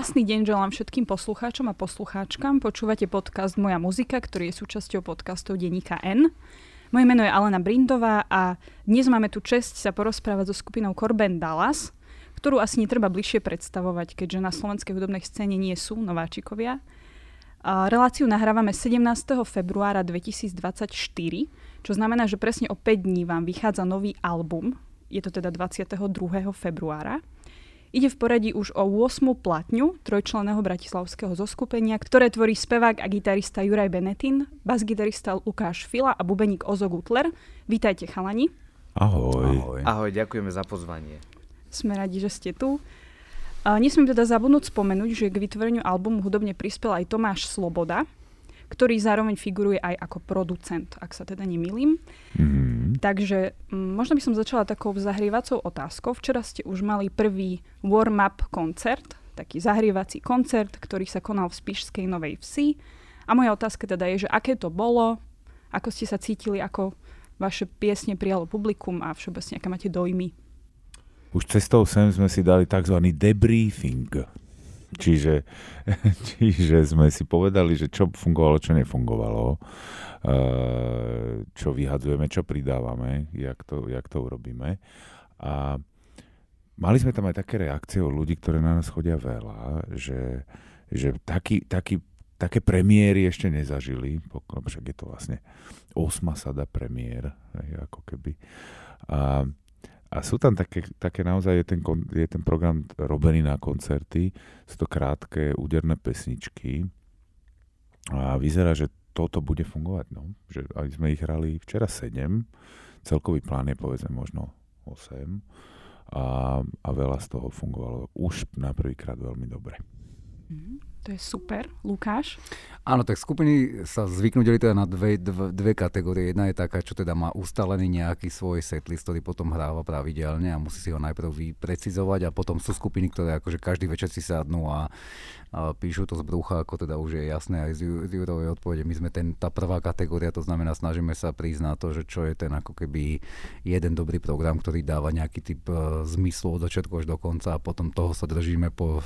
Krásny deň želám všetkým poslucháčom a poslucháčkam. Počúvate podcast Moja muzika, ktorý je súčasťou podcastov Deníka N. Moje meno je Alena Brindová a dnes máme tu čest sa porozprávať so skupinou Corben Dallas, ktorú asi netreba bližšie predstavovať, keďže na slovenskej hudobnej scéne nie sú nováčikovia. Reláciu nahrávame 17. februára 2024, čo znamená, že presne o 5 dní vám vychádza nový album, je to teda 22. februára. Ide v poradí už o 8. platňu trojčleného bratislavského zoskupenia, ktoré tvorí spevák a gitarista Juraj Benetin, basgitarista Lukáš Fila a bubeník Ozo Gutler. Vítajte chalani. Ahoj. Ahoj. Ahoj, ďakujeme za pozvanie. Sme radi, že ste tu. A nesmiem teda zabudnúť spomenúť, že k vytvoreniu albumu hudobne prispel aj Tomáš Sloboda, ktorý zároveň figuruje aj ako producent, ak sa teda nemýlim. Mm-hmm. Takže m, možno by som začala takou zahrievacou otázkou. Včera ste už mali prvý warm-up koncert, taký zahrievací koncert, ktorý sa konal v Spišskej Novej Vsi. A moja otázka teda je, že aké to bolo, ako ste sa cítili, ako vaše piesne prijalo publikum a všeobecne, aké máte dojmy. Už cestou sem sme si dali tzv. debriefing. Čiže, čiže sme si povedali, že čo fungovalo, čo nefungovalo, eh, čo vyhadzujeme, čo pridávame, jak to, jak to urobíme. A mali sme tam aj také reakcie od ľudí, ktoré na nás chodia veľa, že, že taký, taký, také premiéry ešte nezažili, však je to vlastne osma sada premiér, ako keby. A a sú tam také, také naozaj, je ten, je ten program robený na koncerty, sú to krátke, úderné pesničky a vyzerá, že toto bude fungovať. No. Že aj sme ich hrali včera 7, celkový plán je povedzme možno 8 a, a veľa z toho fungovalo už na prvýkrát veľmi dobre. Mm-hmm. To je super. Lukáš? Áno, tak skupiny sa zvyknú deliť teda na dve, dve, dve kategórie. Jedna je taká, čo teda má ustalený nejaký svoj setlist, ktorý potom hráva pravidelne a musí si ho najprv vyprecizovať a potom sú skupiny, ktoré akože každý večer si sadnú a, píšu to z brucha, ako teda už je jasné aj z, z Jurovej odpovede. My sme ten, tá prvá kategória, to znamená, snažíme sa prísť na to, že čo je ten ako keby jeden dobrý program, ktorý dáva nejaký typ uh, zmyslu od začiatku až do konca a potom toho sa držíme po,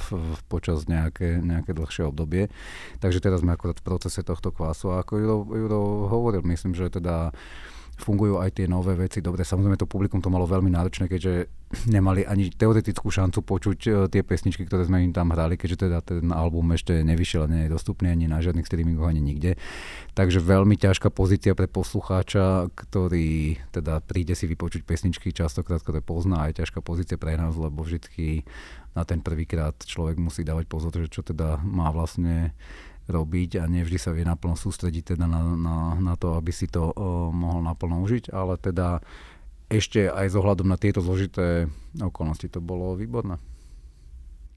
počas nejaké, nejaké dlhšie obdobie. Takže teraz sme akorát v procese tohto kvasu a ako Juro, Juro hovoril, myslím, že teda fungujú aj tie nové veci. Dobre, samozrejme to publikum to malo veľmi náročné, keďže nemali ani teoretickú šancu počuť uh, tie pesničky, ktoré sme im tam hrali, keďže teda ten album ešte nevyšiel, nie je dostupný ani na žiadnych streamingoch, ani nikde. Takže veľmi ťažká pozícia pre poslucháča, ktorý teda príde si vypočuť pesničky častokrát, ktoré pozná, aj ťažká pozícia pre nás, lebo vždy na ten prvýkrát človek musí dávať pozor, že čo teda má vlastne robiť a nevždy sa vie naplno sústrediť teda na, na, na to, aby si to uh, mohol naplno užiť, ale teda ešte aj s ohľadom na tieto zložité okolnosti to bolo výborné.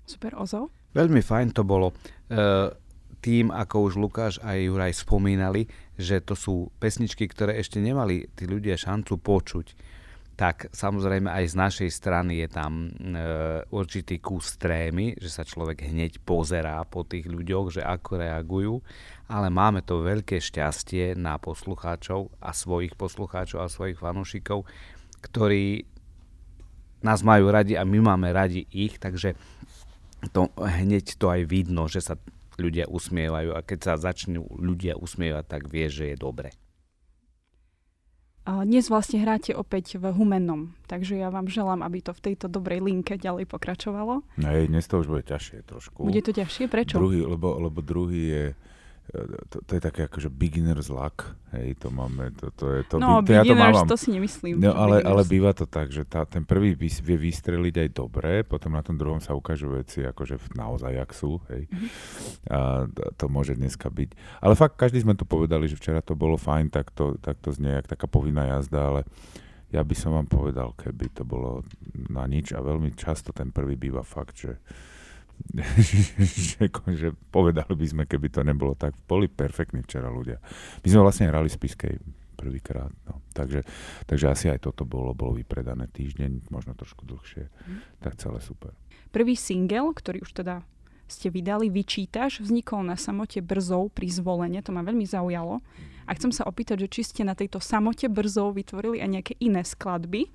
Super, Ozo? Veľmi fajn to bolo. Uh, tým, ako už Lukáš a Juraj spomínali, že to sú pesničky, ktoré ešte nemali tí ľudia šancu počuť tak samozrejme aj z našej strany je tam e, určitý kus trémy, že sa človek hneď pozerá po tých ľuďoch, že ako reagujú, ale máme to veľké šťastie na poslucháčov a svojich poslucháčov a svojich fanúšikov, ktorí nás majú radi a my máme radi ich, takže to, hneď to aj vidno, že sa ľudia usmievajú a keď sa začnú ľudia usmievať, tak vie, že je dobre. Dnes vlastne hráte opäť v Humennom, takže ja vám želám, aby to v tejto dobrej linke ďalej pokračovalo. Nej, dnes to už bude ťažšie trošku. Bude to ťažšie? Prečo? Druhý, lebo, lebo druhý je to, to je také akože beginner's luck, hej, to máme, to, to je to. No, to, ja to, mám, to si nemyslím. No, ale, ale býva to tak, že tá, ten prvý vie vystreliť aj dobre, potom na tom druhom sa ukážu veci, akože naozaj, jak sú, hej. Mm-hmm. A to, môže dneska byť. Ale fakt, každý sme to povedali, že včera to bolo fajn, tak to, tak to znie, jak taká povinná jazda, ale ja by som vám povedal, keby to bolo na nič a veľmi často ten prvý býva fakt, že že, že povedali by sme, keby to nebolo tak. Boli perfektní včera ľudia. My sme vlastne hrali z Piskej prvýkrát. No. Takže, takže asi aj toto bolo, bolo vypredané týždeň, možno trošku dlhšie. Mm. Tak celé super. Prvý single, ktorý už teda ste vydali, Vyčítaš, vznikol na samote Brzov pri zvolenie. To ma veľmi zaujalo. A chcem sa opýtať, že či ste na tejto samote Brzov vytvorili aj nejaké iné skladby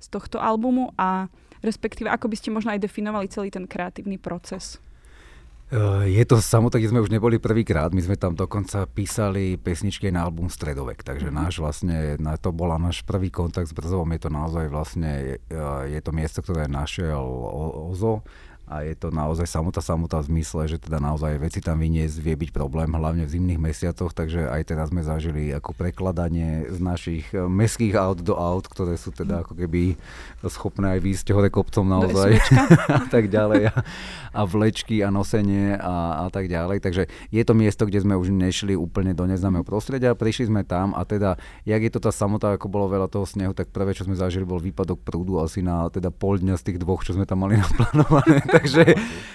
z tohto albumu a respektíve ako by ste možno aj definovali celý ten kreatívny proces? Je to samotné, sme už neboli prvýkrát, my sme tam dokonca písali pesničky na album Stredovek, takže mm-hmm. náš vlastne, na to bola náš prvý kontakt s Brzovom, je to naozaj vlastne, je to miesto, ktoré našiel Ozo a je to naozaj samota samota v zmysle, že teda naozaj veci tam vyniesť vie byť problém, hlavne v zimných mesiacoch, takže aj teraz sme zažili ako prekladanie z našich eh, meských aut do aut, ktoré sú teda ako keby schopné aj výjsť hore kopcom naozaj. A tak ďalej. A, a vlečky a nosenie a, a tak ďalej, takže je to miesto, kde sme už nešli úplne do neznámeho prostredia, prišli sme tam a teda, jak je to tá samota, ako bolo veľa toho snehu, tak prvé, čo sme zažili, bol výpadok prúdu asi na teda pol dňa z tých dvoch, čo sme tam mali naplánované takže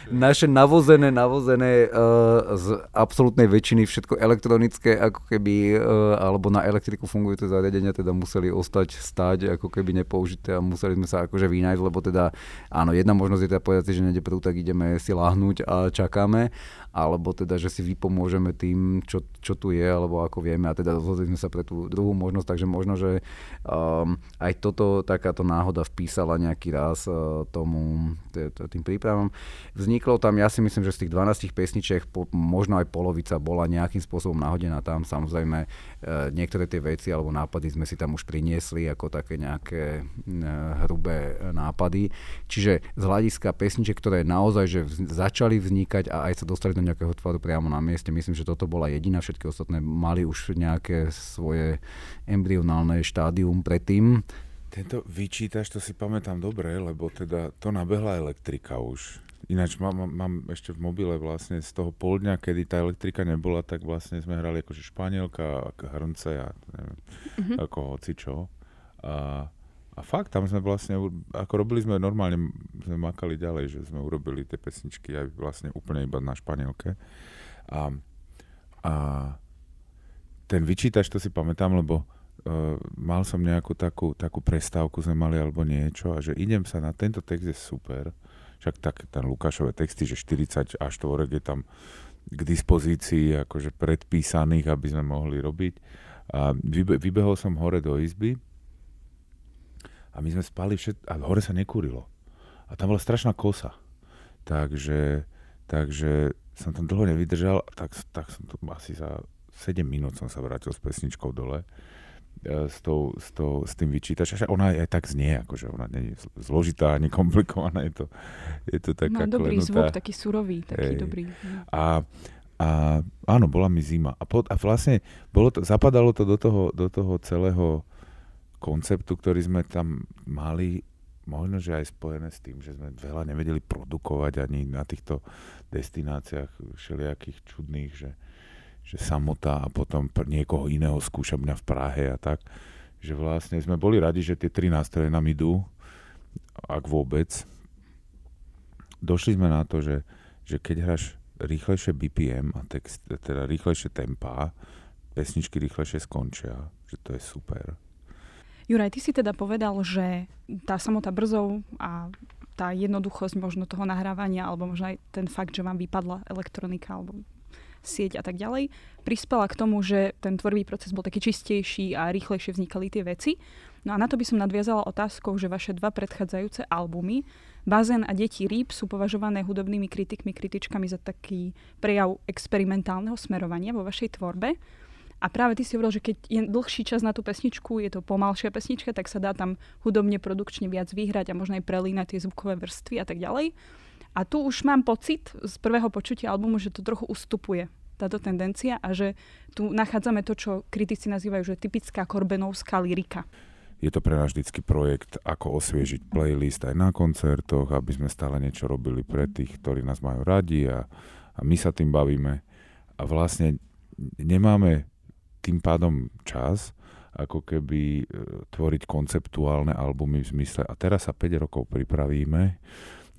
naše navozené, navozené uh, z absolútnej väčšiny všetko elektronické, ako keby, uh, alebo na elektriku fungujúce zariadenia teda museli ostať stáť, ako keby nepoužité a museli sme sa akože vynájsť, lebo teda áno, jedna možnosť je teda povedať si, že nejde prúd, tak ideme si láhnuť a čakáme, alebo teda, že si vypomôžeme tým, čo, čo tu je, alebo ako vieme a teda rozhodli sme sa pre tú druhú možnosť, takže možno, že um, aj toto, takáto náhoda vpísala nejaký raz uh, tomu, tým prípravom. Vzniklo tam, ja si myslím, že z tých 12 pesničiek po, možno aj polovica bola nejakým spôsobom nahodená tam, samozrejme uh, niektoré tie veci alebo nápady sme si tam už priniesli ako také nejaké uh, hrubé nápady, čiže z hľadiska pesničiek, ktoré naozaj že začali vznikať a aj sa dostali do nejakého tvaru priamo na mieste. Myslím, že toto bola jediná, všetky ostatné mali už nejaké svoje embryonálne štádium predtým. Tento vyčítaš, to si pamätám dobre, lebo teda to nabehla elektrika už. Ináč mám, mám ešte v mobile vlastne z toho pol dňa, kedy tá elektrika nebola, tak vlastne sme hrali akože Španielka, hrnce a neviem, mm-hmm. ako hocičo. A a fakt, tam sme vlastne, ako robili sme normálne, sme makali ďalej, že sme urobili tie pesničky aj vlastne úplne iba na španielke. A, a ten vyčítač, to si pamätám, lebo uh, mal som nejakú takú, takú prestávku, sme mali alebo niečo a že idem sa na tento text je super. Však tak ten Lukášové texty, že 40 až tvorek je tam k dispozícii akože predpísaných, aby sme mohli robiť. A vybe, vybehol som hore do izby a my sme spali všet... a hore sa nekúrilo. A tam bola strašná kosa. Takže, takže som tam dlho nevydržal, tak, tak som to asi za 7 minút som sa vrátil s pesničkou dole e, s, tou, s, tou, s tým vyčítačom. Ona aj tak znie, akože ona nie je zložitá ani komplikovaná, je to, je to taká Má dobrý klenutá. zvuk, taký surový, taký Ej. dobrý. A, a áno, bola mi zima. A, pod, a vlastne bolo to, zapadalo to do toho, do toho celého konceptu, ktorý sme tam mali, možno, že aj spojené s tým, že sme veľa nevedeli produkovať ani na týchto destináciách všelijakých čudných, že, že samota a potom niekoho iného skúša mňa v Prahe a tak, že vlastne sme boli radi, že tie tri nástroje nám idú, ak vôbec. Došli sme na to, že, že keď hráš rýchlejšie BPM a text, teda rýchlejšie tempa, pesničky rýchlejšie skončia, že to je super Juraj, ty si teda povedal, že tá samota brzov a tá jednoduchosť možno toho nahrávania, alebo možno aj ten fakt, že vám vypadla elektronika alebo sieť a tak ďalej, prispela k tomu, že ten tvorbý proces bol taký čistejší a rýchlejšie vznikali tie veci. No a na to by som nadviazala otázkou, že vaše dva predchádzajúce albumy, Bazén a Deti rýb, sú považované hudobnými kritikmi, kritičkami za taký prejav experimentálneho smerovania vo vašej tvorbe. A práve ty si hovoril, že keď je dlhší čas na tú pesničku, je to pomalšia pesnička, tak sa dá tam hudobne, produkčne viac vyhrať a možno aj prelínať tie zvukové vrstvy a tak ďalej. A tu už mám pocit z prvého počutia albumu, že to trochu ustupuje táto tendencia a že tu nachádzame to, čo kritici nazývajú, že typická korbenovská lyrika. Je to pre nás vždycky projekt, ako osviežiť playlist aj na koncertoch, aby sme stále niečo robili pre tých, ktorí nás majú radi a, a my sa tým bavíme. A vlastne nemáme tým pádom čas ako keby e, tvoriť konceptuálne albumy v zmysle a teraz sa 5 rokov pripravíme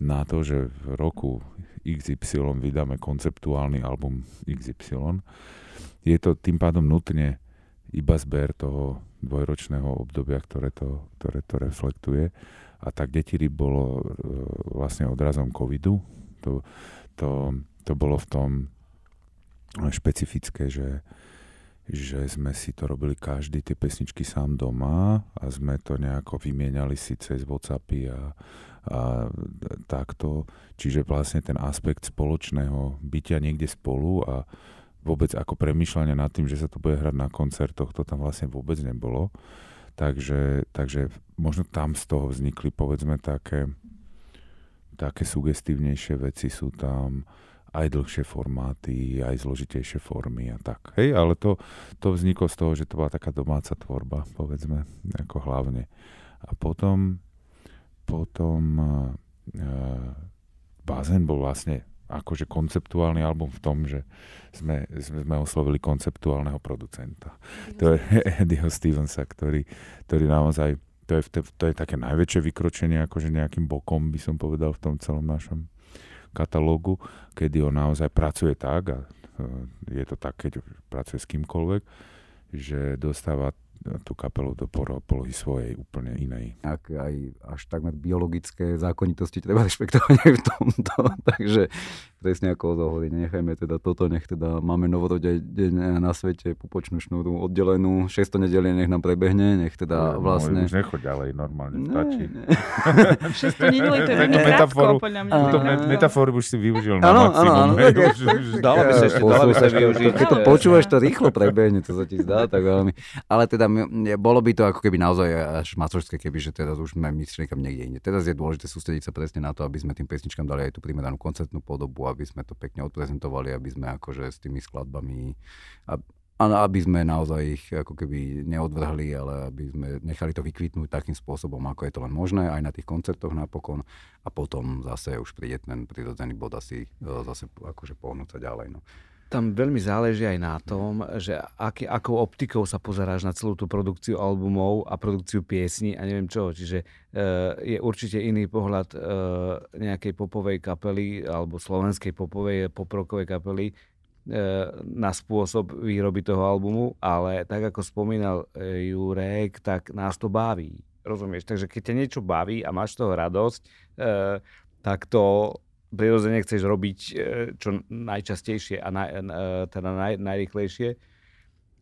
na to, že v roku XY vydáme konceptuálny album XY. Je to tým pádom nutne iba zber toho dvojročného obdobia, ktoré to, ktoré to reflektuje. A tak Detiry bolo e, vlastne odrazom covidu. To, to, to bolo v tom špecifické, že že sme si to robili každý, tie pesničky sám doma a sme to nejako vymieniali si cez Whatsappy a, a takto. Čiže vlastne ten aspekt spoločného bytia niekde spolu a vôbec ako premyšľanie nad tým, že sa to bude hrať na koncertoch, to tam vlastne vôbec nebolo. Takže, takže možno tam z toho vznikli povedzme také, také sugestívnejšie veci sú tam aj dlhšie formáty, aj zložitejšie formy a tak. Hej, ale to, to vzniklo z toho, že to bola taká domáca tvorba, povedzme, ako hlavne. A potom, potom uh, Bázen bol vlastne akože konceptuálny album v tom, že sme, sme oslovili konceptuálneho producenta. To je Eddieho Stevensa, ktorý, ktorý naozaj, to je, to je také najväčšie vykročenie, akože nejakým bokom by som povedal v tom celom našom katalógu, kedy on naozaj pracuje tak, a e, je to tak, keď pracuje s kýmkoľvek, že dostáva tú kapelu do polohy svojej úplne inej. Ak aj až takmer biologické zákonitosti treba rešpektovať aj v tomto. Takže presne ako hovorí, nechajme teda toto, nech teda máme novorode deň na svete pupočnú šnúru oddelenú, 600 nedelie nech nám prebehne, nech teda no, vlastne... Už nechoď ďalej, normálne, ne, stačí. Ne. 600 nedelie to je veľmi krátko, podľa mňa. Túto metaforu už si využil na ano, maximum. Áno, áno, dalo by sa ešte, dalo by sa využiť. Keď to počúvaš, to rýchlo prebehne, to sa ti zdá, tak veľmi. Ale teda bolo by to ako keby naozaj až macožské, keby, že teraz už sme mysleli kam niekde inde. Teraz je dôležité sústrediť sa presne na to, aby sme tým pesničkám dali aj tú primeranú koncertnú podobu, aby sme to pekne odprezentovali, aby sme akože s tými skladbami, aby sme naozaj ich ako keby neodvrhli, ale aby sme nechali to vykvitnúť takým spôsobom, ako je to len možné, aj na tých koncertoch napokon a potom zase už príde ten prirodzený bod asi e, zase akože pohnúť sa ďalej. No tam veľmi záleží aj na tom, že aký, akou optikou sa pozeráš na celú tú produkciu albumov a produkciu piesní a neviem čo. Čiže e, je určite iný pohľad e, nejakej popovej kapely alebo slovenskej popovej poprokovej kapely e, na spôsob výroby toho albumu, ale tak ako spomínal Jurek, tak nás to baví. Rozumieš? Takže keď ťa niečo baví a máš toho radosť, e, tak to prirodzene chceš robiť e, čo najčastejšie a naj, e, teda naj, najrychlejšie.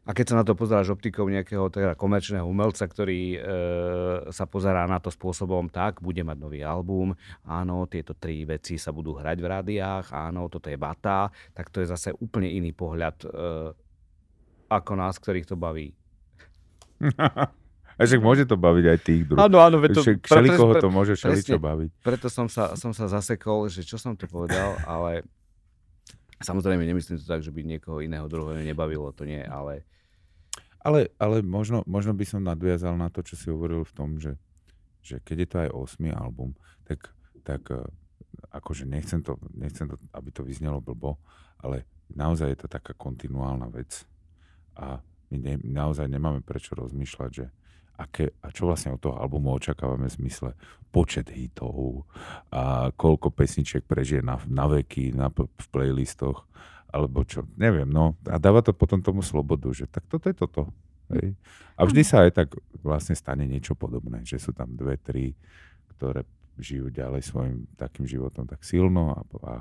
A keď sa na to pozeráš optikou nejakého teda komerčného umelca, ktorý e, sa pozerá na to spôsobom, tak bude mať nový album, áno, tieto tri veci sa budú hrať v rádiách, áno, toto je bata, tak to je zase úplne iný pohľad e, ako nás, ktorých to baví. A však môže to baviť aj tých druhých. Áno, áno, to, však všelikoho to môže všeličo baviť. Preto som sa, som sa zasekol, že čo som to povedal, ale samozrejme nemyslím to tak, že by niekoho iného druhého nebavilo, to nie, ale... Ale, ale možno, možno by som nadviazal na to, čo si hovoril v tom, že, že keď je to aj 8. album, tak, tak eh, akože nechcem to, nechcem to, aby to vyznelo blbo, ale naozaj je to taká kontinuálna vec a my ne, naozaj nemáme prečo rozmýšľať, že aké, a čo vlastne od toho albumu očakávame v zmysle počet hitov a koľko pesničiek prežije na, na veky na, v playlistoch alebo čo, neviem, no a dáva to potom tomu slobodu, že tak toto je toto. Hej. A vždy sa aj tak vlastne stane niečo podobné, že sú tam dve, tri, ktoré žijú ďalej svojim takým životom tak silno a, a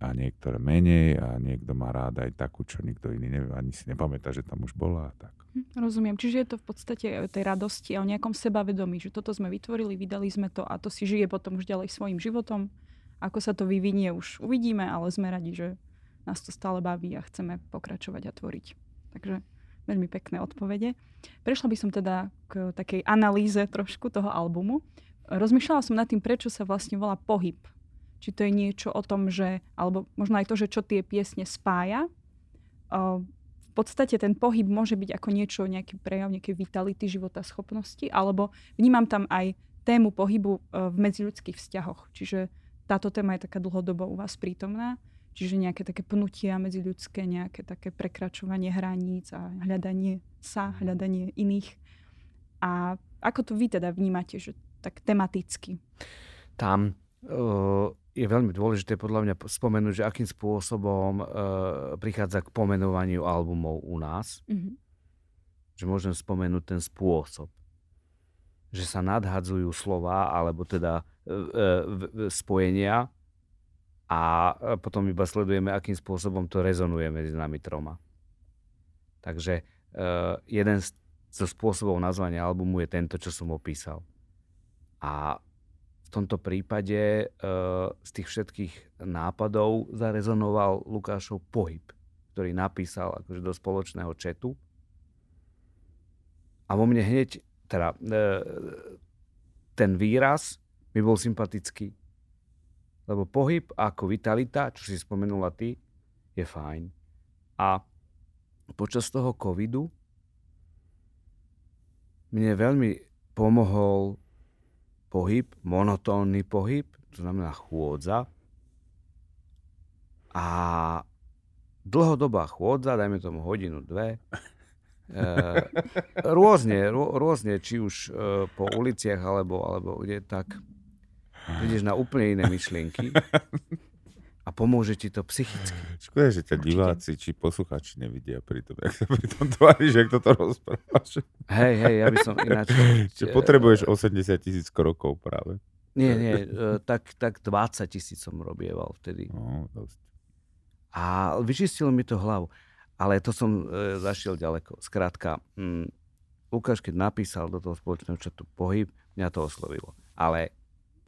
a niektoré menej a niekto má rád aj takú, čo nikto iný nevie, ani si nepamätá, že tam už bola a tak. Hm, rozumiem. Čiže je to v podstate o tej radosti a o nejakom sebavedomí, že toto sme vytvorili, vydali sme to a to si žije potom už ďalej svojim životom. Ako sa to vyvinie, už uvidíme, ale sme radi, že nás to stále baví a chceme pokračovať a tvoriť. Takže veľmi pekné odpovede. Prešla by som teda k takej analýze trošku toho albumu. Rozmýšľala som nad tým, prečo sa vlastne volá pohyb či to je niečo o tom, že, alebo možno aj to, že čo tie piesne spája. V podstate ten pohyb môže byť ako niečo, nejaký prejav nejakej vitality, života, schopnosti, alebo vnímam tam aj tému pohybu e, v medziľudských vzťahoch. Čiže táto téma je taká dlhodobo u vás prítomná. Čiže nejaké také pnutia medziľudské, nejaké také prekračovanie hraníc a hľadanie sa, hľadanie iných. A ako to vy teda vnímate, že tak tematicky? Tam uh, je veľmi dôležité podľa mňa spomenúť, že akým spôsobom uh, prichádza k pomenovaniu albumov u nás. Mm-hmm. Že môžem spomenúť ten spôsob. Že sa nadhadzujú slova, alebo teda uh, uh, spojenia a potom iba sledujeme, akým spôsobom to rezonuje medzi nami troma. Takže uh, jeden z, zo spôsobov nazvania albumu je tento, čo som opísal. A v tomto prípade uh, z tých všetkých nápadov zarezonoval Lukášov pohyb, ktorý napísal akože do spoločného četu. A vo mne hneď, teda uh, ten výraz mi bol sympatický. Lebo pohyb ako vitalita, čo si spomenula ty, je fajn. A počas toho covidu mne veľmi pomohol pohyb, monotónny pohyb, to znamená chôdza. A dlhodobá chôdza, dajme tomu hodinu, dve, e, rôzne, rô, rôzne, či už e, po uliciach, alebo, alebo kde tak, prídeš na úplne iné myšlienky a pomôže ti to psychicky. Škoda, že ťa diváci či posluchači nevidia pri tom, jak sa pri tom tváriš, jak toto rozprávaš. Hej, hej, ja by som ináč... Čiže potrebuješ 80 tisíc krokov práve. Nie, nie, e, tak, tak 20 tisíc som robieval vtedy. No, dosť. A vyčistilo mi to hlavu. Ale to som e, zašiel ďaleko. Skrátka, mm, Lukáš, keď napísal do toho spoločného čatu pohyb, mňa to oslovilo. Ale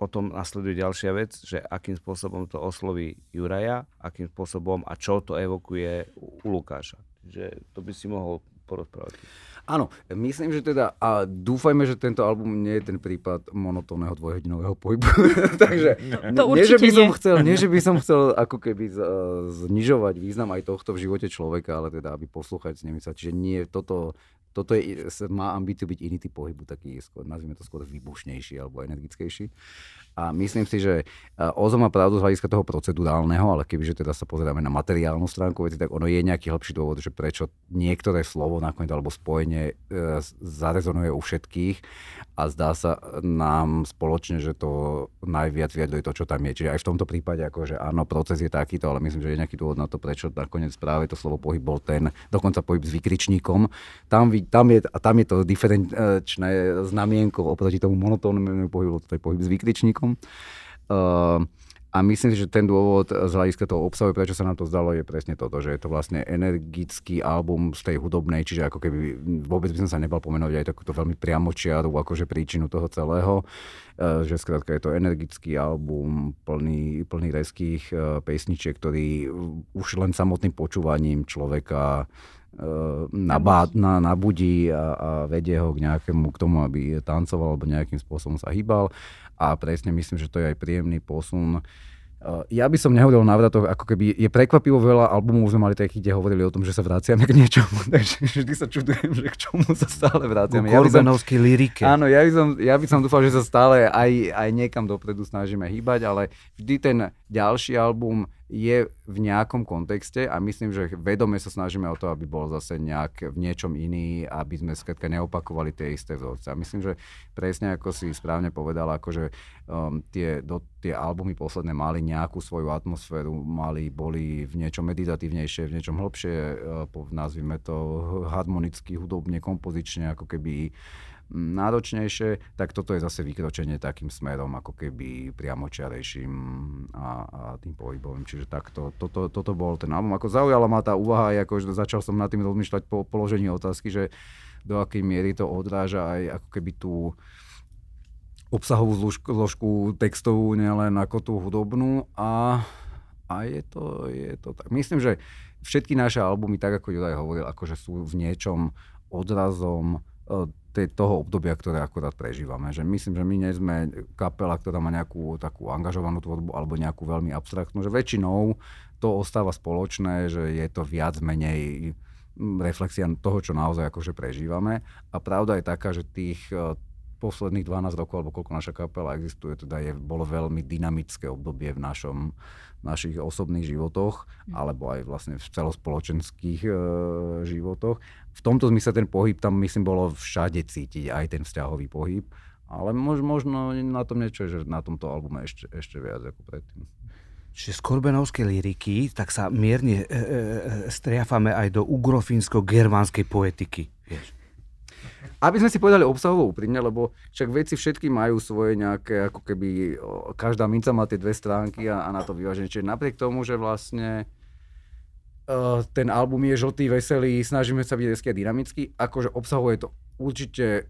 potom nasleduje ďalšia vec, že akým spôsobom to osloví Juraja, akým spôsobom a čo to evokuje u Lukáša. Čiže to by si mohol porozprávať. Áno, myslím, že teda, a dúfajme, že tento album nie je ten prípad monotónneho dvojhodinového pohybu. Takže to nie, že by som nie. chcel, nie, že by som chcel ako keby z, znižovať význam aj tohto v živote človeka, ale teda, aby poslúchať nemyslel. Čiže nie, toto, toto je, má ambíciu byť iný typ pohybu, taký skôr, nazvime to skôr výbušnejší alebo energickejší. A myslím si, že Ozo má pravdu z hľadiska toho procedurálneho, ale kebyže teda sa pozeráme na materiálnu stránku veci, tak ono je nejaký hĺbší dôvod, že prečo niektoré slovo nakoniec alebo spojenie e, zarezonuje u všetkých a zdá sa nám spoločne, že to najviac vyjadruje to, čo tam je. Čiže aj v tomto prípade, akože áno, proces je takýto, ale myslím, že je nejaký dôvod na to, prečo nakoniec práve to slovo pohyb bol ten, dokonca pohyb s vykričníkom. Tam, tam, je, tam je to diferenčné znamienko oproti tomu monotónnemu pohybu, to je pohyb s vykričníkom. Uh, a myslím si, že ten dôvod z hľadiska toho obsahu, prečo sa nám to zdalo, je presne toto, že je to vlastne energický album z tej hudobnej, čiže ako keby vôbec by som sa nebal pomenovať aj takúto veľmi priamočiaru akože príčinu toho celého, e, že skrátka je to energický album plný, plný reských e, pesničiek, ktorý už len samotným počúvaním človeka nabá, na, nabudí a, a vedie ho k nejakému, k tomu, aby tancoval alebo nejakým spôsobom sa hýbal a presne myslím, že to je aj príjemný posun. Uh, ja by som nehovoril o návratoch, ako keby je prekvapivo veľa albumov, sme mali takých, kde hovorili o tom, že sa vraciame k niečomu, takže vždy sa čudujem, že k čomu sa stále vraciame. Ja Korbenovskej lyrike. Áno, ja by, som, ja by som dúfal, že sa stále aj, aj niekam dopredu snažíme hýbať, ale vždy ten ďalší album je v nejakom kontexte a myslím, že vedome sa snažíme o to, aby bol zase nejak v niečom iný, aby sme skrátka neopakovali tie isté vzorce. A myslím, že presne ako si správne povedal, akože um, tie, do, tie albumy posledné mali nejakú svoju atmosféru, mali, boli v niečom meditatívnejšie, v niečom hlbšie, uh, nazvime to harmonicky, hudobne, kompozične, ako keby náročnejšie, tak toto je zase vykročenie takým smerom ako keby priamočiarejším a, a tým pohybovým. Čiže takto, toto, toto bol ten album. Ako zaujala ma tá úvaha, ako začal som nad tým rozmýšľať po položení otázky, že do akej miery to odráža aj ako keby tú obsahovú zložku, zložku textovú, nielen ako tú hudobnú a, a je, to, je to tak. Myslím, že všetky naše albumy, tak ako Juraj hovoril, akože sú v niečom odrazom e, toho obdobia, ktoré akurát prežívame. Že myslím, že my nie sme kapela, ktorá má nejakú takú angažovanú tvorbu alebo nejakú veľmi abstraktnú, že väčšinou to ostáva spoločné, že je to viac menej reflexia toho, čo naozaj akože prežívame. A pravda je taká, že tých e, posledných 12 rokov, alebo koľko naša kapela existuje, teda je, bolo veľmi dynamické obdobie v našom, našich osobných životoch, mm. alebo aj vlastne v celospoločenských e, životoch. V tomto zmysle ten pohyb tam, myslím, bolo všade cítiť, aj ten vzťahový pohyb. Ale mož, možno na tom niečo, že na tomto albume ešte, ešte viac ako predtým. Čiže z korbenovskej liriky, tak sa mierne e, e, striafame aj do ugrofínsko-germánskej poetiky. Vieš. Aby sme si povedali obsahovo úprimne, lebo však veci všetky majú svoje nejaké, ako keby, každá minca má tie dve stránky a, a na to vyváženie. Čiže napriek tomu, že vlastne Uh, ten album je žltý, veselý, snažíme sa byť dnesky dynamicky, akože obsahuje to určite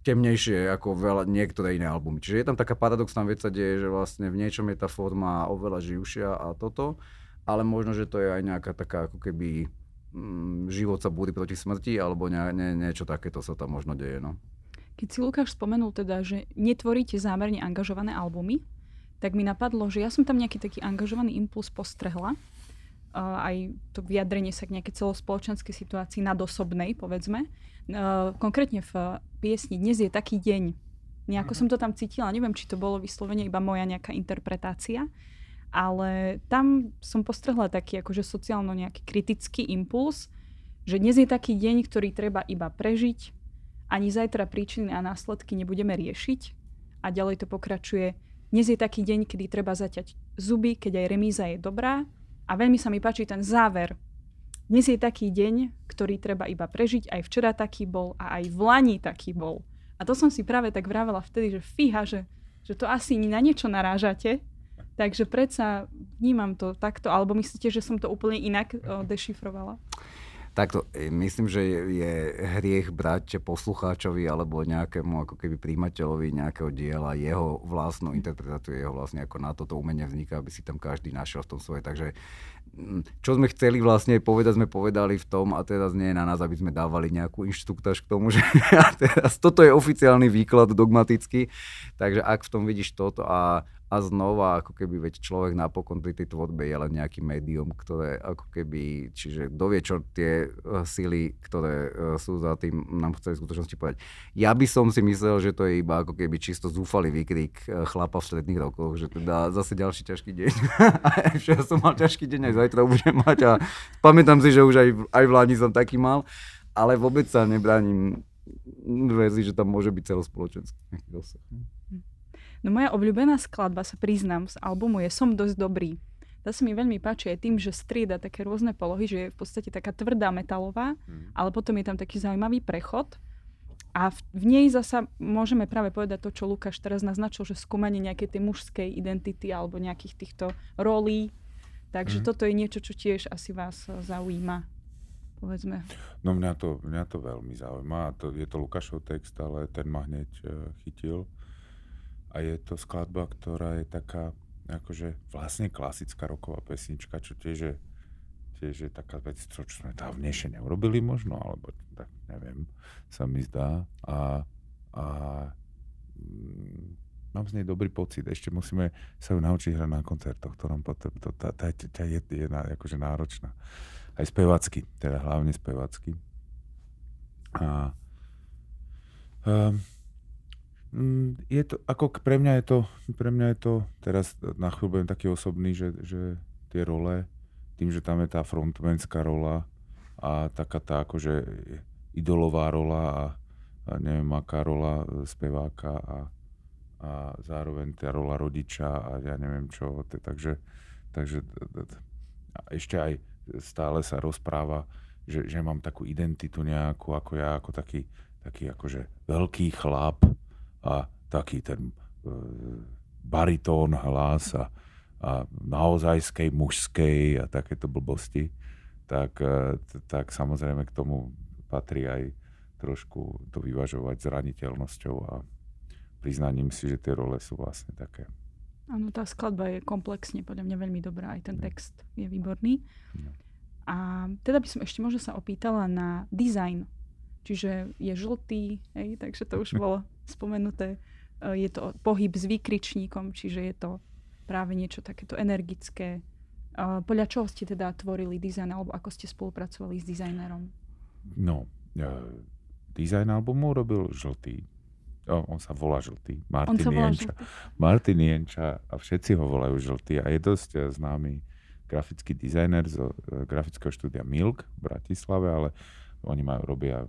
temnejšie ako veľa, niektoré iné albumy. Čiže je tam taká paradoxná vec sa deje, že vlastne v niečom je tá forma oveľa živšia a toto, ale možno, že to je aj nejaká taká ako keby život sa búri proti smrti, alebo nie, nie, niečo takéto sa tam možno deje. No. Keď si Lukáš spomenul teda, že netvoríte zámerne angažované albumy, tak mi napadlo, že ja som tam nejaký taký angažovaný impuls postrehla. Aj to vyjadrenie sa k nejakej celospoločenskej situácii nadosobnej, povedzme. Konkrétne v piesni Dnes je taký deň. Nejako uh-huh. som to tam cítila, neviem, či to bolo vyslovene iba moja nejaká interpretácia, ale tam som postrehla taký akože sociálno nejaký kritický impuls, že dnes je taký deň, ktorý treba iba prežiť, ani zajtra príčiny a následky nebudeme riešiť. A ďalej to pokračuje, dnes je taký deň, kedy treba zaťať zuby, keď aj remíza je dobrá, a veľmi sa mi páči ten záver. Dnes je taký deň, ktorý treba iba prežiť. Aj včera taký bol a aj v Lani taký bol. A to som si práve tak vravela vtedy, že fíha, že, že to asi na niečo narážate. Takže predsa vnímam to takto. Alebo myslíte, že som to úplne inak o, dešifrovala? Takto, e, myslím, že je, je hriech brať poslucháčovi alebo nejakému ako keby príjimateľovi nejakého diela jeho vlastnú interpretáciu, jeho vlastne ako na toto umenie vzniká, aby si tam každý našiel v tom svoje. Takže mm, čo sme chceli vlastne povedať, sme povedali v tom a teraz nie je na nás, aby sme dávali nejakú inštruktáž k tomu, že a teraz toto je oficiálny výklad dogmatický, takže ak v tom vidíš toto a a znova ako keby veď človek napokon pri tej tvorbe je len nejaký médium, ktoré ako keby, čiže kto vie, čo tie uh, sily, ktoré uh, sú za tým, nám chceli v skutočnosti povedať. Ja by som si myslel, že to je iba ako keby čisto zúfalý výkrik uh, chlapa v stredných rokoch, že teda zase ďalší ťažký deň. aj včera som mal ťažký deň, aj zajtra budem mať a pamätám si, že už aj, aj v Lani som taký mal, ale vôbec sa nebránim verzi, že tam môže byť celospoločenský dosah. No moja obľúbená skladba, sa priznám, z albumu je Som dosť dobrý. Tá sa mi veľmi páči aj tým, že strieda také rôzne polohy, že je v podstate taká tvrdá metalová, mm. ale potom je tam taký zaujímavý prechod. A v, v nej zasa môžeme práve povedať to, čo Lukáš teraz naznačil, že skúmanie nejakej tej mužskej identity alebo nejakých týchto rolí. Takže mm. toto je niečo, čo tiež asi vás zaujíma povedzme. No mňa to, mňa to veľmi zaujíma. To, je to Lukášov text, ale ten ma hneď uh, chytil a je to skladba, ktorá je taká akože vlastne klasická roková pesnička, čo tiež je, tiež je taká vec, čo, sme dávnejšie neurobili možno, alebo tak neviem, sa mi zdá. A, a mm, mám z nej dobrý pocit. Ešte musíme sa ju naučiť hrať na koncertoch, ktorom potom, to, tá, tá, tá je, je na, akože náročná. Aj spevacky, teda hlavne spevacky. A um, je to, ako pre mňa je to, pre mňa je to, teraz na chvíľu budem taký osobný, že, že tie role, tým, že tam je tá frontmanská rola a taká tá akože idolová rola a, a neviem aká rola speváka a, a zároveň tá rola rodiča a ja neviem čo, takže, takže ešte aj stále sa rozpráva, že, že mám takú identitu nejakú, ako ja, ako taký, taký akože veľký chlap, a taký ten e, baritón hlas a, a naozajskej mužskej a takéto blbosti, tak, e, tak samozrejme k tomu patrí aj trošku to vyvažovať zraniteľnosťou a priznaním si, že tie role sú vlastne také. Áno, tá skladba je komplexne podľa mňa veľmi dobrá, aj ten text je výborný. No. A teda by som ešte možno sa opýtala na design Čiže je žltý, hej, takže to už bolo spomenuté. E, je to pohyb s výkričníkom, čiže je to práve niečo takéto energické. E, podľa čoho ste teda tvorili dizajn, alebo ako ste spolupracovali s dizajnerom? No, uh, dizajn albumu robil žltý. On sa volá žltý. Martin on volá Jenča. Žltý. Martin Jenča a všetci ho volajú žltý a je dosť známy grafický dizajner z grafického štúdia Milk v Bratislave, ale oni majú, robia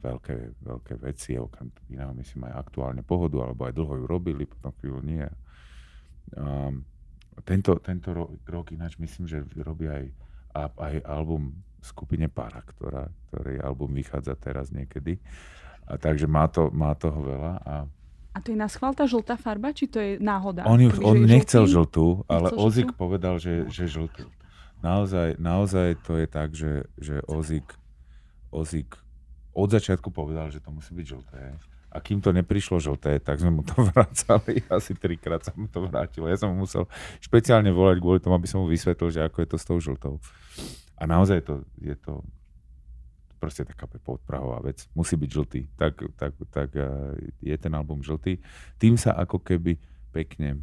veľké, veľké veci, okrem iného myslím aj aktuálne pohodu, alebo aj dlho ju robili, potom chvíľu nie. Um, tento, tento rok ináč myslím, že robí aj, aj album skupine Para, ktorá, ktorý album vychádza teraz niekedy. A takže má, to, má toho veľa. A, a to je na tá žltá farba, či to je náhoda? On, ju, on nechcel žltú, ale nechcel Ozik žltú? povedal, že, že žltú. naozaj, naozaj to je tak, že, že Ozik, Ozik od začiatku povedal, že to musí byť žlté. A kým to neprišlo žlté, tak sme mu to vracali. Asi trikrát sa mu to vrátilo. Ja som mu musel špeciálne volať kvôli tomu, aby som mu vysvetlil, že ako je to s tou žltou. A naozaj to, je to proste taká podprahová vec. Musí byť žltý. Tak, tak, tak je ten album žltý. Tým sa ako keby pekne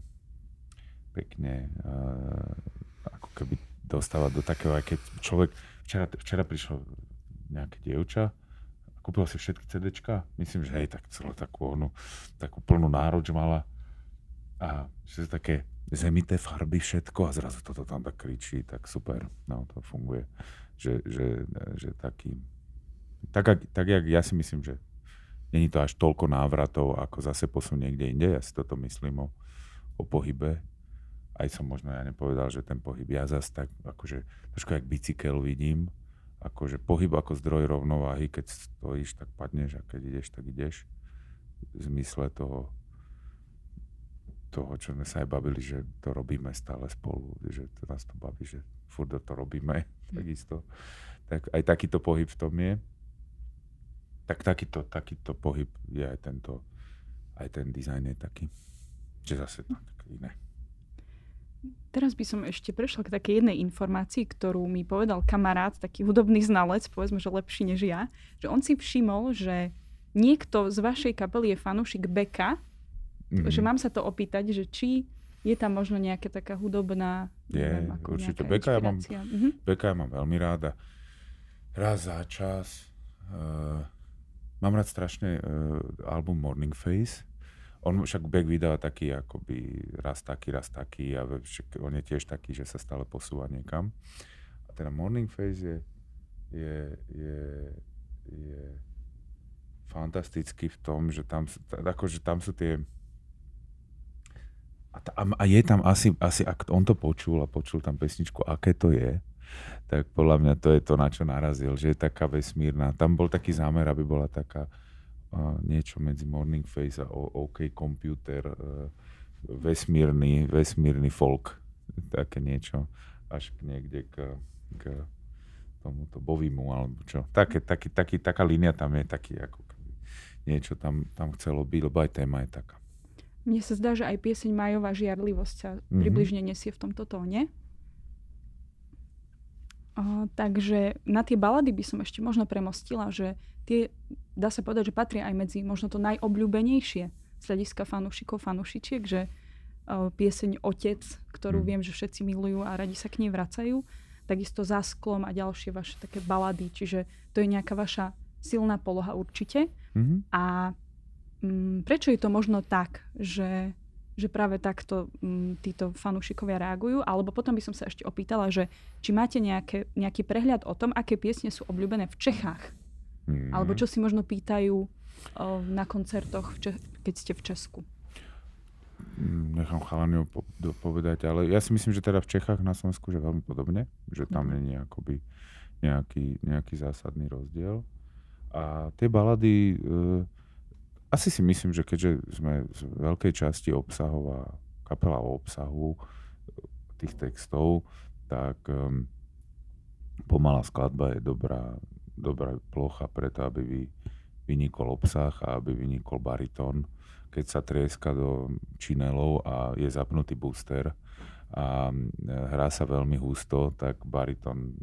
pekne uh, ako keby dostávať do takého, aj keď človek, včera, včera prišlo nejaké dievča, kúpil si všetky CDčka, myslím, že hej, tak celú takú, onu, takú plnú nároč mala. A že sú také zemité farby, všetko a zrazu toto tam tak kričí, tak super, no to funguje, že, že, že taký, tak, tak jak ja si myslím, že není to až toľko návratov, ako zase posun niekde inde, ja si toto myslím o, o pohybe, aj som možno ja nepovedal, že ten pohyb ja zase tak, akože trošku jak bicykel vidím, akože pohyb ako zdroj rovnováhy, keď stojíš, tak padneš a keď ideš, tak ideš. V zmysle toho, toho, čo sme sa aj bavili, že to robíme stále spolu, že to nás to baví, že furt to robíme, mm. takisto. Tak aj takýto pohyb v tom je. Tak takýto, takýto pohyb je aj tento, aj ten dizajn je taký, že zase tak iné. Teraz by som ešte prešla k takej jednej informácii, ktorú mi povedal kamarát, taký hudobný znalec, povedzme, že lepší než ja, že on si všimol, že niekto z vašej kapely je fanúšik Beka, mm-hmm. že mám sa to opýtať, že či je tam možno nejaká taká hudobná... Je, neviem, ako určite. Beka ja, mám, mm-hmm. Beka ja mám veľmi ráda. Raz za čas. Uh, mám rád strašne uh, album Morning Face on však Beck vydáva taký akoby raz taký, raz taký a však on je tiež taký, že sa stále posúva niekam. A teda Morning Face je, je, je, je fantastický v tom, že tam, akože tam sú tie a, ta, a je tam asi, asi, ak on to počul a počul tam pesničku, aké to je, tak podľa mňa to je to, na čo narazil, že je taká vesmírna. Tam bol taký zámer, aby bola taká niečo medzi Morning Face a OK Computer, e, vesmírny, vesmírny folk, také niečo, až k niekde k, k tomuto Bovimu, alebo čo. Také, taký, taký, taká línia tam je, taký ako niečo tam, tam chcelo byť, lebo aj téma je taká. Mne sa zdá, že aj pieseň Majová žiarlivosť sa mm-hmm. približne nesie v tomto tóne. Uh, takže na tie balady by som ešte možno premostila, že tie, dá sa povedať, že patria aj medzi možno to najobľúbenejšie z hľadiska fanúšikov, fanúšičiek, že uh, pieseň Otec, ktorú mm. viem, že všetci milujú a radi sa k nej vracajú, takisto za sklom a ďalšie vaše také balady, čiže to je nejaká vaša silná poloha určite. Mm-hmm. A um, prečo je to možno tak, že že práve takto m, mm, títo fanúšikovia reagujú. Alebo potom by som sa ešte opýtala, že či máte nejaké, nejaký prehľad o tom, aké piesne sú obľúbené v Čechách. Mm. Alebo čo si možno pýtajú o, na koncertoch, v Če- keď ste v Česku. Nechám chalaniu po- povedať, ale ja si myslím, že teda v Čechách na Slovensku že veľmi podobne, že tam mm. není akoby nejaký, nejaký zásadný rozdiel. A tie balady, e, asi si myslím, že keďže sme z veľkej časti obsahová kapela o obsahu eh, tých textov, tak um, pomalá skladba je dobrá, dobrá plocha preto, aby vy, vynikol obsah a aby vynikol baritón. Keď sa trieska do činelov a je zapnutý booster a eh, hrá sa veľmi husto, tak baritón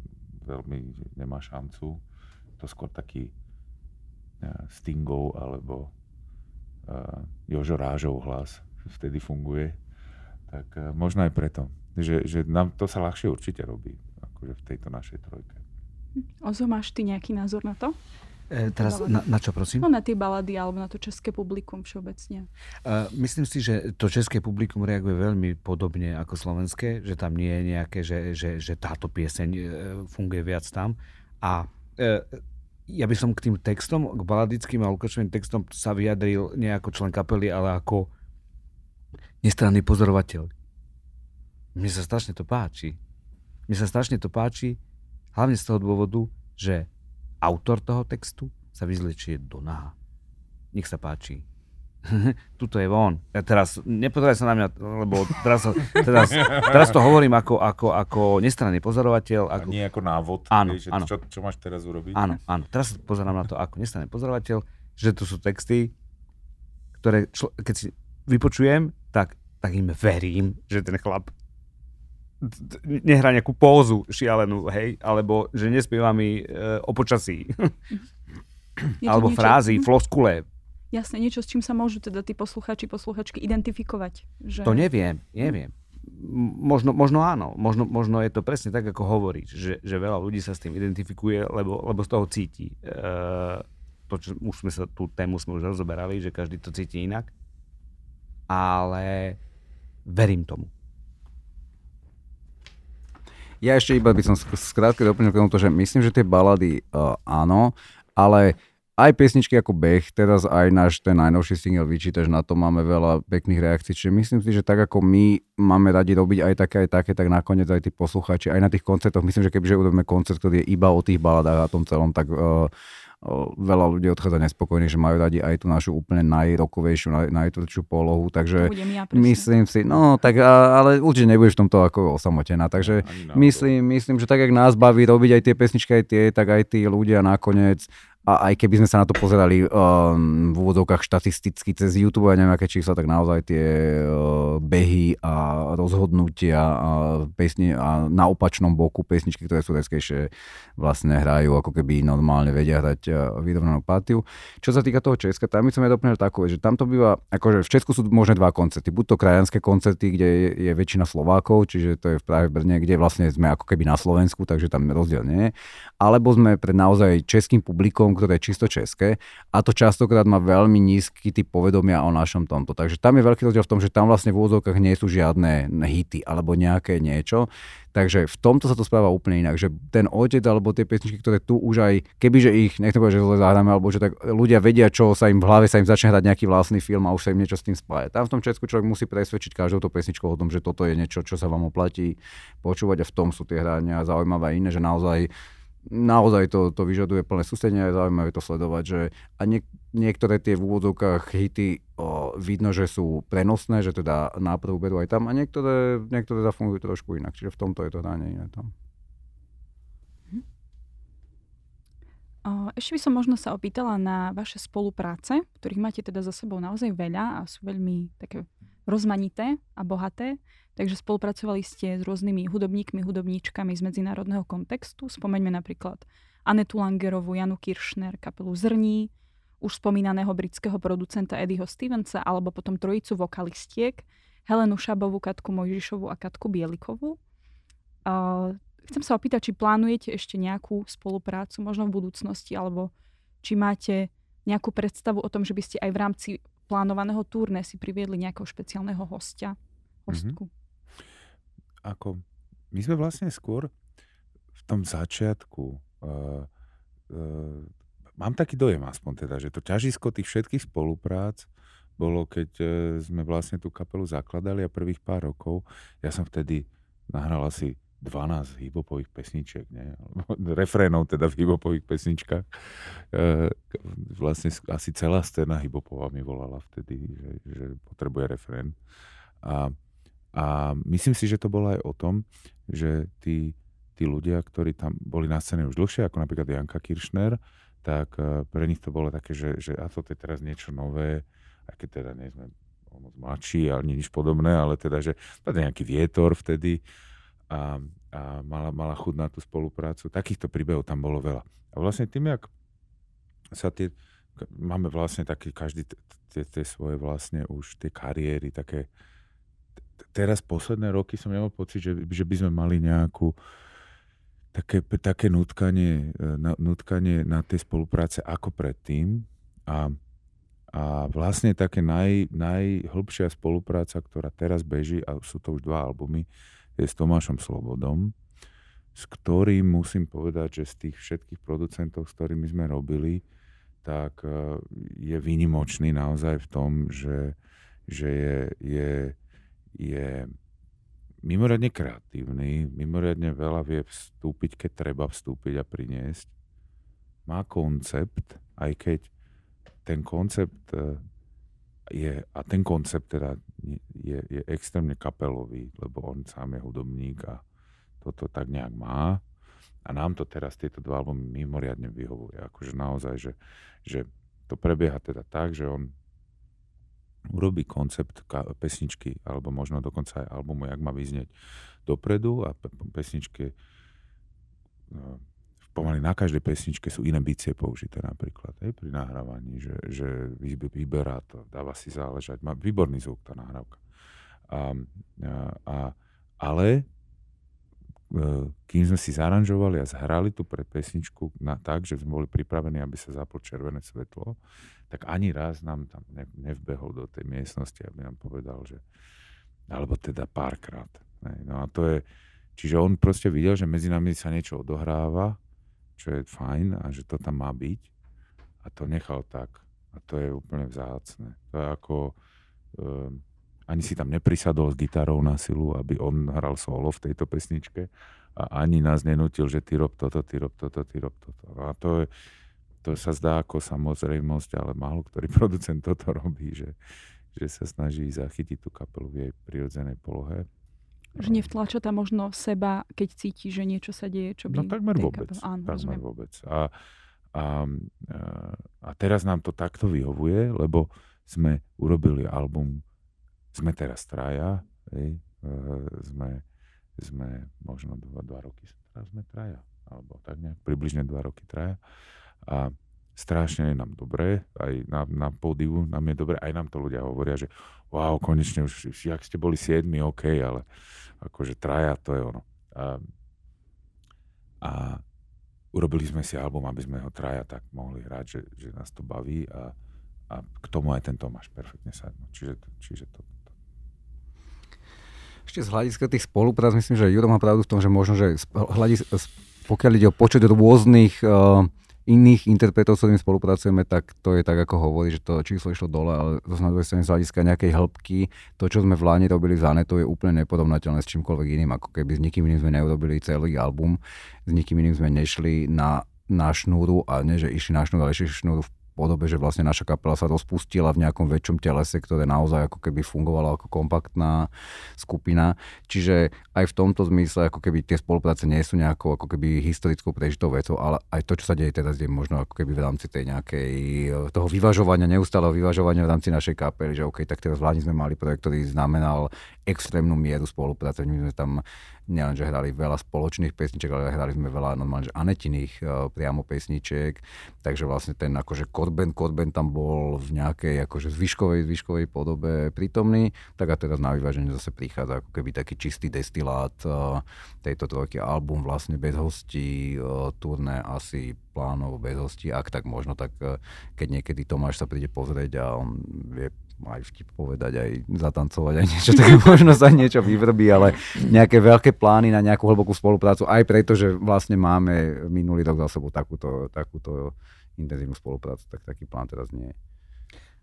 veľmi nemá šancu. To skôr taký ja, Stingov alebo Jožo Rážov hlas vtedy funguje, tak uh, možno aj preto, že, že nám to sa ľahšie určite robí, akože v tejto našej trojke. Ozo, máš ty nejaký názor na to? E, teraz na, na čo, prosím? No na tie balady alebo na to české publikum všeobecne. Uh, myslím si, že to české publikum reaguje veľmi podobne ako slovenské, že tam nie je nejaké, že, že, že táto pieseň uh, funguje viac tam. A uh, ja by som k tým textom, k baladickým a Lukášovým textom sa vyjadril nie ako člen kapely, ale ako nestranný pozorovateľ. Mne sa strašne to páči. Mne sa strašne to páči, hlavne z toho dôvodu, že autor toho textu sa vyzlečie do naha. Nech sa páči. tuto je von. Ja teraz, nepozeraj sa na mňa, lebo teraz, teraz, teraz to hovorím ako, ako, ako nestranný pozorovateľ. Ako... A nie ako návod, áno, vieš, áno. Čo, čo máš teraz urobiť? Áno, áno. Teraz pozerám na to ako nestranný pozorovateľ, že tu sú texty, ktoré, člo, keď si vypočujem, tak, tak im verím, že ten chlap nehrá nejakú pózu šialenú, hej, alebo že nespieva mi e, o počasí. alebo niečo, frázy, floskule, Jasne, niečo, s čím sa môžu teda tí posluchači, posluchačky identifikovať. Že... To neviem, neviem. Možno, možno áno, možno, možno je to presne tak, ako hovoríš, že, že veľa ľudí sa s tým identifikuje, lebo, lebo z toho cíti. E, to, čo, už sme sa, tú tému sme už rozoberali, že každý to cíti inak. Ale verím tomu. Ja ešte iba by som skrátke doplnil k tomu, že myslím, že tie balady uh, áno, ale aj pesničky ako Beh, teraz aj náš ten najnovší single vyčítaš, na to máme veľa pekných reakcií, čiže myslím si, že tak ako my máme radi robiť aj také, aj také, tak nakoniec aj tí poslucháči, aj na tých koncertoch, myslím, že kebyže urobíme koncert, ktorý je iba o tých baladách a tom celom, tak uh, veľa ľudí odchádza nespokojných, že majú radi aj tú našu úplne najrokovejšiu, naj, najtvrdšiu polohu, takže ja, myslím si, no tak ale určite nebudeš v tomto ako osamotená, takže myslím, myslím, že tak, jak nás baví robiť aj tie pesničky, aj tie, tak aj tí ľudia nakoniec a aj keby sme sa na to pozerali um, v úvodovkách štatisticky cez YouTube a neviem aké čísla, tak naozaj tie uh, behy a rozhodnutia a, pesni, a na opačnom boku pesničky, ktoré sú deskejšie, vlastne hrajú ako keby normálne vedia hrať uh, vyrovnanú partiu. Čo sa týka toho Česka, tam by som ja doplnil takové, že tam to býva, akože v Česku sú možné dva koncerty. Buď to krajanské koncerty, kde je, je väčšina Slovákov, čiže to je v práve Brne, kde vlastne sme ako keby na Slovensku, takže tam rozdiel nie je. Alebo sme pred naozaj českým publikom, ktoré je čisto české a to častokrát má veľmi nízky typ povedomia o našom tomto. Takže tam je veľký rozdiel v tom, že tam vlastne v úvodzovkách nie sú žiadne hity alebo nejaké niečo. Takže v tomto sa to správa úplne inak, že ten otec alebo tie pesničky, ktoré tu už aj, kebyže ich, nechcem povedať, že zle zahráme, alebo že tak ľudia vedia, čo sa im v hlave sa im začne hrať nejaký vlastný film a už sa im niečo s tým spája. Tam v tom Česku človek musí presvedčiť každou to pesničkou o tom, že toto je niečo, čo sa vám oplatí počúvať a v tom sú tie hrania zaujímavé iné, že naozaj naozaj to, to vyžaduje plné sústredenie a je zaujímavé to sledovať, že a nie, niektoré tie v úvodzovkách hity o, vidno, že sú prenosné, že teda náprv berú aj tam a niektoré, niektoré zafungujú trošku inak, čiže v tomto je to hranie iné tam. Mhm. Ešte by som možno sa opýtala na vaše spolupráce, ktorých máte teda za sebou naozaj veľa a sú veľmi také rozmanité a bohaté. Takže spolupracovali ste s rôznymi hudobníkmi, hudobníčkami z medzinárodného kontextu. Spomeňme napríklad Anetu Langerovu, Janu Kiršner, kapelu Zrní, už spomínaného britského producenta Eddieho Stevensa, alebo potom trojicu vokalistiek, Helenu Šabovú, Katku Mojžišovu a Katku Bielikovú. Uh, chcem sa opýtať, či plánujete ešte nejakú spoluprácu, možno v budúcnosti, alebo či máte nejakú predstavu o tom, že by ste aj v rámci plánovaného turné si priviedli nejakého špeciálneho hostia, hostku. Mm-hmm ako my sme vlastne skôr v tom začiatku uh, uh, mám taký dojem aspoň teda, že to ťažisko tých všetkých spoluprác bolo, keď uh, sme vlastne tú kapelu zakladali a prvých pár rokov, ja som vtedy nahral asi 12 hibopových pesničiek, nie? refrénov teda v hibopových pesničkách. E, vlastne asi celá scéna hibopová mi volala vtedy, že, že potrebuje refrén. A a myslím si, že to bolo aj o tom, že tí, tí ľudia, ktorí tam boli na scéne už dlhšie, ako napríklad Janka Kiršner, tak e, pre nich to bolo také, že, že a to je teraz niečo nové, aj keď teda nie sme moc mladší, ale nič podobné, ale teda, že to nejaký vietor vtedy a, a mala, mala chud na tú spoluprácu. Takýchto príbehov tam bolo veľa. A vlastne tým, jak sa tie, máme vlastne také, každý tie, svoje vlastne už tie kariéry, také, teraz posledné roky som nemal pocit, že, že by sme mali nejakú také, také nutkanie, e, nutkanie na tej spolupráce ako predtým. A, a vlastne také naj, najhlbšia spolupráca, ktorá teraz beží, a sú to už dva albumy, je s Tomášom Slobodom, s ktorým musím povedať, že z tých všetkých producentov, s ktorými sme robili, tak e, je výnimočný naozaj v tom, že, že je, je je mimoriadne kreatívny, mimoriadne veľa vie vstúpiť, keď treba vstúpiť a priniesť. Má koncept, aj keď ten koncept e, je, a ten koncept teda je, je extrémne kapelový, lebo on sám je hudobník a toto tak nejak má. A nám to teraz tieto dva albumy mimoriadne vyhovuje. Akože naozaj, že, že to prebieha teda tak, že on urobí koncept pesničky, alebo možno dokonca aj albumu, jak má vyznieť dopredu a pesničky no, pomaly na každej pesničke sú iné bicie použité napríklad, hej, pri nahrávaní, že, že vyberá to, dáva si záležať, má výborný zvuk tá nahrávka. A, a, ale e, kým sme si zaranžovali a zhrali tú pre pesničku na tak, že sme boli pripravení, aby sa zaplo červené svetlo, tak ani raz nám tam ne, nevbehol do tej miestnosti, aby nám povedal, že alebo teda párkrát. No a to je, čiže on proste videl, že medzi nami sa niečo odohráva čo je fajn a že to tam má byť. A to nechal tak. A to je úplne vzácne. To je ako... Um, ani si tam neprisadol s gitarou na silu, aby on hral solo v tejto pesničke a ani nás nenutil, že ty rob toto, ty rob toto, ty rob toto. A to, je, to sa zdá ako samozrejmosť, ale málo ktorý producent toto robí, že, že sa snaží zachytiť tú kapelu v jej prirodzenej polohe že nevtlača tam možno seba, keď cíti, že niečo sa deje, čo by... No takmer vôbec. Áno, takmer vôbec. A, a, a teraz nám to takto vyhovuje, lebo sme urobili album, sme teraz traja, hej, e, sme, sme možno dva, dva roky, teraz sme traja, alebo tak nejak, približne dva roky traja. A strašne je nám dobre, aj na, na pódiu nám je dobre, aj nám to ľudia hovoria, že wow, konečne už, jak ste boli siedmi, OK, ale akože traja, to je ono. A, a urobili sme si album, aby sme ho traja tak mohli hrať, že, že nás to baví a, a k tomu aj ten Tomáš perfektne sadnú. Čiže, čiže to. Ešte z hľadiska tých spoluprác, myslím, že Juro má pravdu v tom, že možno, že hľadis, pokiaľ ide o počet rôznych uh, iných interpretov, s ktorými spolupracujeme, tak to je tak, ako hovorí, že to číslo išlo dole, ale to na druhej strane z hľadiska nejakej hĺbky, to, čo sme v Láni robili za to je úplne neporovnateľné s čímkoľvek iným, ako keby s nikým iným sme neurobili celý album, s nikým iným sme nešli na, na šnúru a nie, že išli na šnúru, ale išli šnúru v podobe, že vlastne naša kapela sa rozpustila v nejakom väčšom telese, ktoré naozaj ako keby fungovalo ako kompaktná skupina. Čiže aj v tomto zmysle ako keby tie spolupráce nie sú nejakou ako keby historickou prežitou vecou, ale aj to, čo sa deje teraz, je možno ako keby v rámci tej nejakej toho vyvažovania, neustáleho vyvažovania v rámci našej kapely, že OK, tak teraz vládni sme mali projekt, ktorý znamenal extrémnu mieru spolupráce. My sme tam nielen, že hrali veľa spoločných pesniček, ale hrali sme veľa normálne, že anetiných uh, priamo pesničiek, takže vlastne ten akože Korben, Korben tam bol v nejakej akože zvyškovej, zvyškovej podobe prítomný, tak a teraz na vyváženie zase prichádza ako keby taký čistý destilát uh, tejto trojky. Album vlastne bez hostí, uh, turné asi plánov bez hostí, ak tak možno, tak keď niekedy Tomáš sa príde pozrieť a on vie aj vtip povedať, aj zatancovať, aj niečo, tak možno sa niečo vyvrbí, ale nejaké veľké plány na nejakú hlbokú spoluprácu, aj preto, že vlastne máme minulý rok za sebou takúto, takúto intenzívnu spoluprácu, tak taký plán teraz nie je.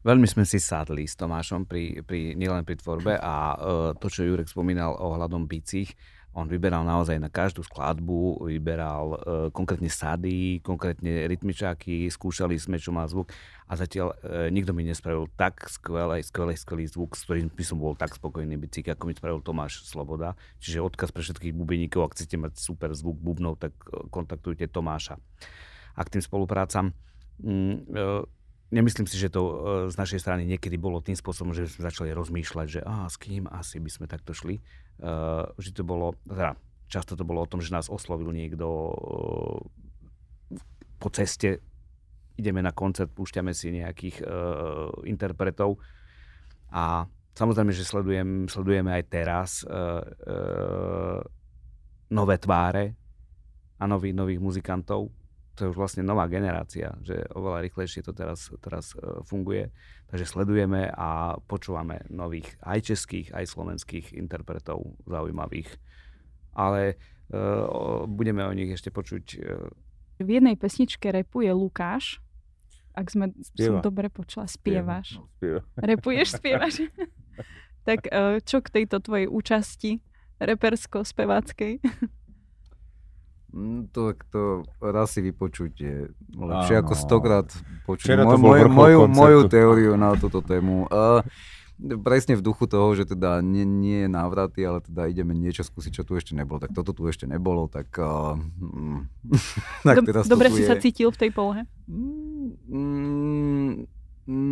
Veľmi sme si sadli s Tomášom pri, pri, nielen pri tvorbe a uh, to, čo Jurek spomínal ohľadom bicích, on vyberal naozaj na každú skladbu, vyberal uh, konkrétne sady, konkrétne rytmičáky, skúšali sme, čo má zvuk a zatiaľ uh, nikto mi nespravil tak skvelý, skvelý, skvelý zvuk, s ktorým by som bol tak spokojný bicík, ako mi spravil Tomáš Sloboda. Čiže odkaz pre všetkých bubeníkov, ak chcete mať super zvuk bubnov, tak uh, kontaktujte Tomáša. A k tým spoluprácam, mm, uh, nemyslím si, že to z našej strany niekedy bolo tým spôsobom, že sme začali rozmýšľať, že a, s kým asi by sme takto šli. Uh, vždy to bolo, teda často to bolo o tom, že nás oslovil niekto uh, po ceste, ideme na koncert, púšťame si nejakých uh, interpretov. A samozrejme, že sledujem, sledujeme aj teraz uh, uh, nové tváre a nový, nových muzikantov, to je už vlastne nová generácia, že oveľa rýchlejšie to teraz, teraz e, funguje. Takže sledujeme a počúvame nových aj českých, aj slovenských interpretov zaujímavých. Ale uh, budeme o nich ešte počuť. Uh... V jednej pesničke repuje Lukáš, ak sme, som dobre počula, spievaš. No, spieva. Repuješ, spievaš. tak čo k tejto tvojej účasti repersko-speváckej? Mm, To, to raz si vypočuť je lepšie Áno. ako stokrát počuť Včera to bol moju, vrchol moju, koncertu. moju teóriu na túto tému. Uh, presne v duchu toho, že teda nie, nie je návraty, ale teda ideme niečo skúsiť, čo tu ešte nebolo. Tak toto tu ešte nebolo, tak... Uh, mm, tak Dob- teraz dobre si je. sa cítil v tej polohe? Mm, mm,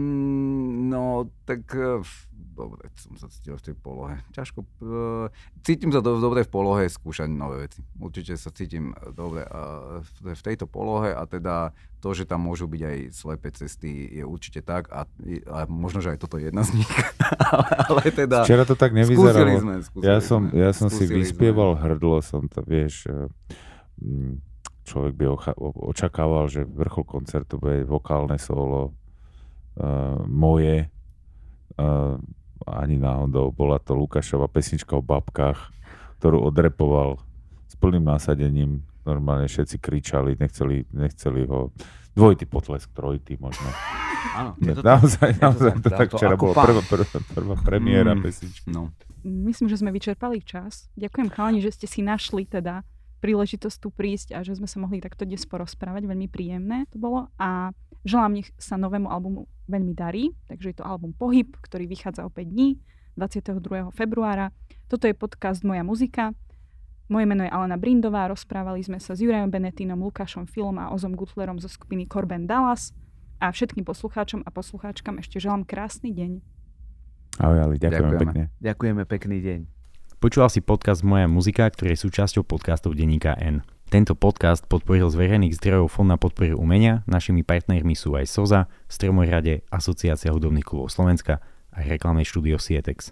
no, tak f- dobre, som sa cítil v tej polohe. Ťažko, eh, cítim sa do, dobre v polohe skúšať nové veci. Určite sa cítim eh, dobre v, v tejto polohe a teda to, že tam môžu byť aj slepé cesty, je určite tak a, a možno, že aj toto je jedna z nich. ale, teda... Včera to tak Skúsili nevyzeralo. sme, skúsili Ja som, sme, ja som si skúsili vyspieval hrdlo, som to, vieš, mm, človek by ocha- očakával, že vrchol koncertu bude vokálne solo uh, moje, uh, ani náhodou, bola to Lukášova pesnička o babkách, ktorú odrepoval s plným nasadením, normálne všetci kričali, nechceli, nechceli ho, dvojitý potlesk, trojitý možno. Áno, je to tak. naozaj, to naozaj, tak. to tak To včera pán. prvá, prvá, prvá premiéra Mm. pesničky. No. Myslím, že sme vyčerpali čas. Ďakujem chalani, že ste si našli teda príležitosť tu prísť a že sme sa mohli takto dnes porozprávať. Veľmi príjemné to bolo a želám, nech sa novému albumu veľmi darí. Takže je to album Pohyb, ktorý vychádza o 5 dní, 22. februára. Toto je podcast Moja muzika. Moje meno je Alena Brindová, rozprávali sme sa s Jurajom Benetínom, Lukášom Filom a Ozom Gutlerom zo skupiny Corben Dallas. A všetkým poslucháčom a poslucháčkam ešte želám krásny deň. Ahoj, Ali, ďakujeme Ďakujeme. pekne. Ďakujeme, pekný deň. Počúval si podcast Moja muzika, ktorý je súčasťou podcastov Denníka N. Tento podcast podporil z verejných zdrojov Fond na podporu umenia, našimi partnermi sú aj SOZA, Stromorade, Asociácia hudobných klubov Slovenska a reklamné štúdio Sietex.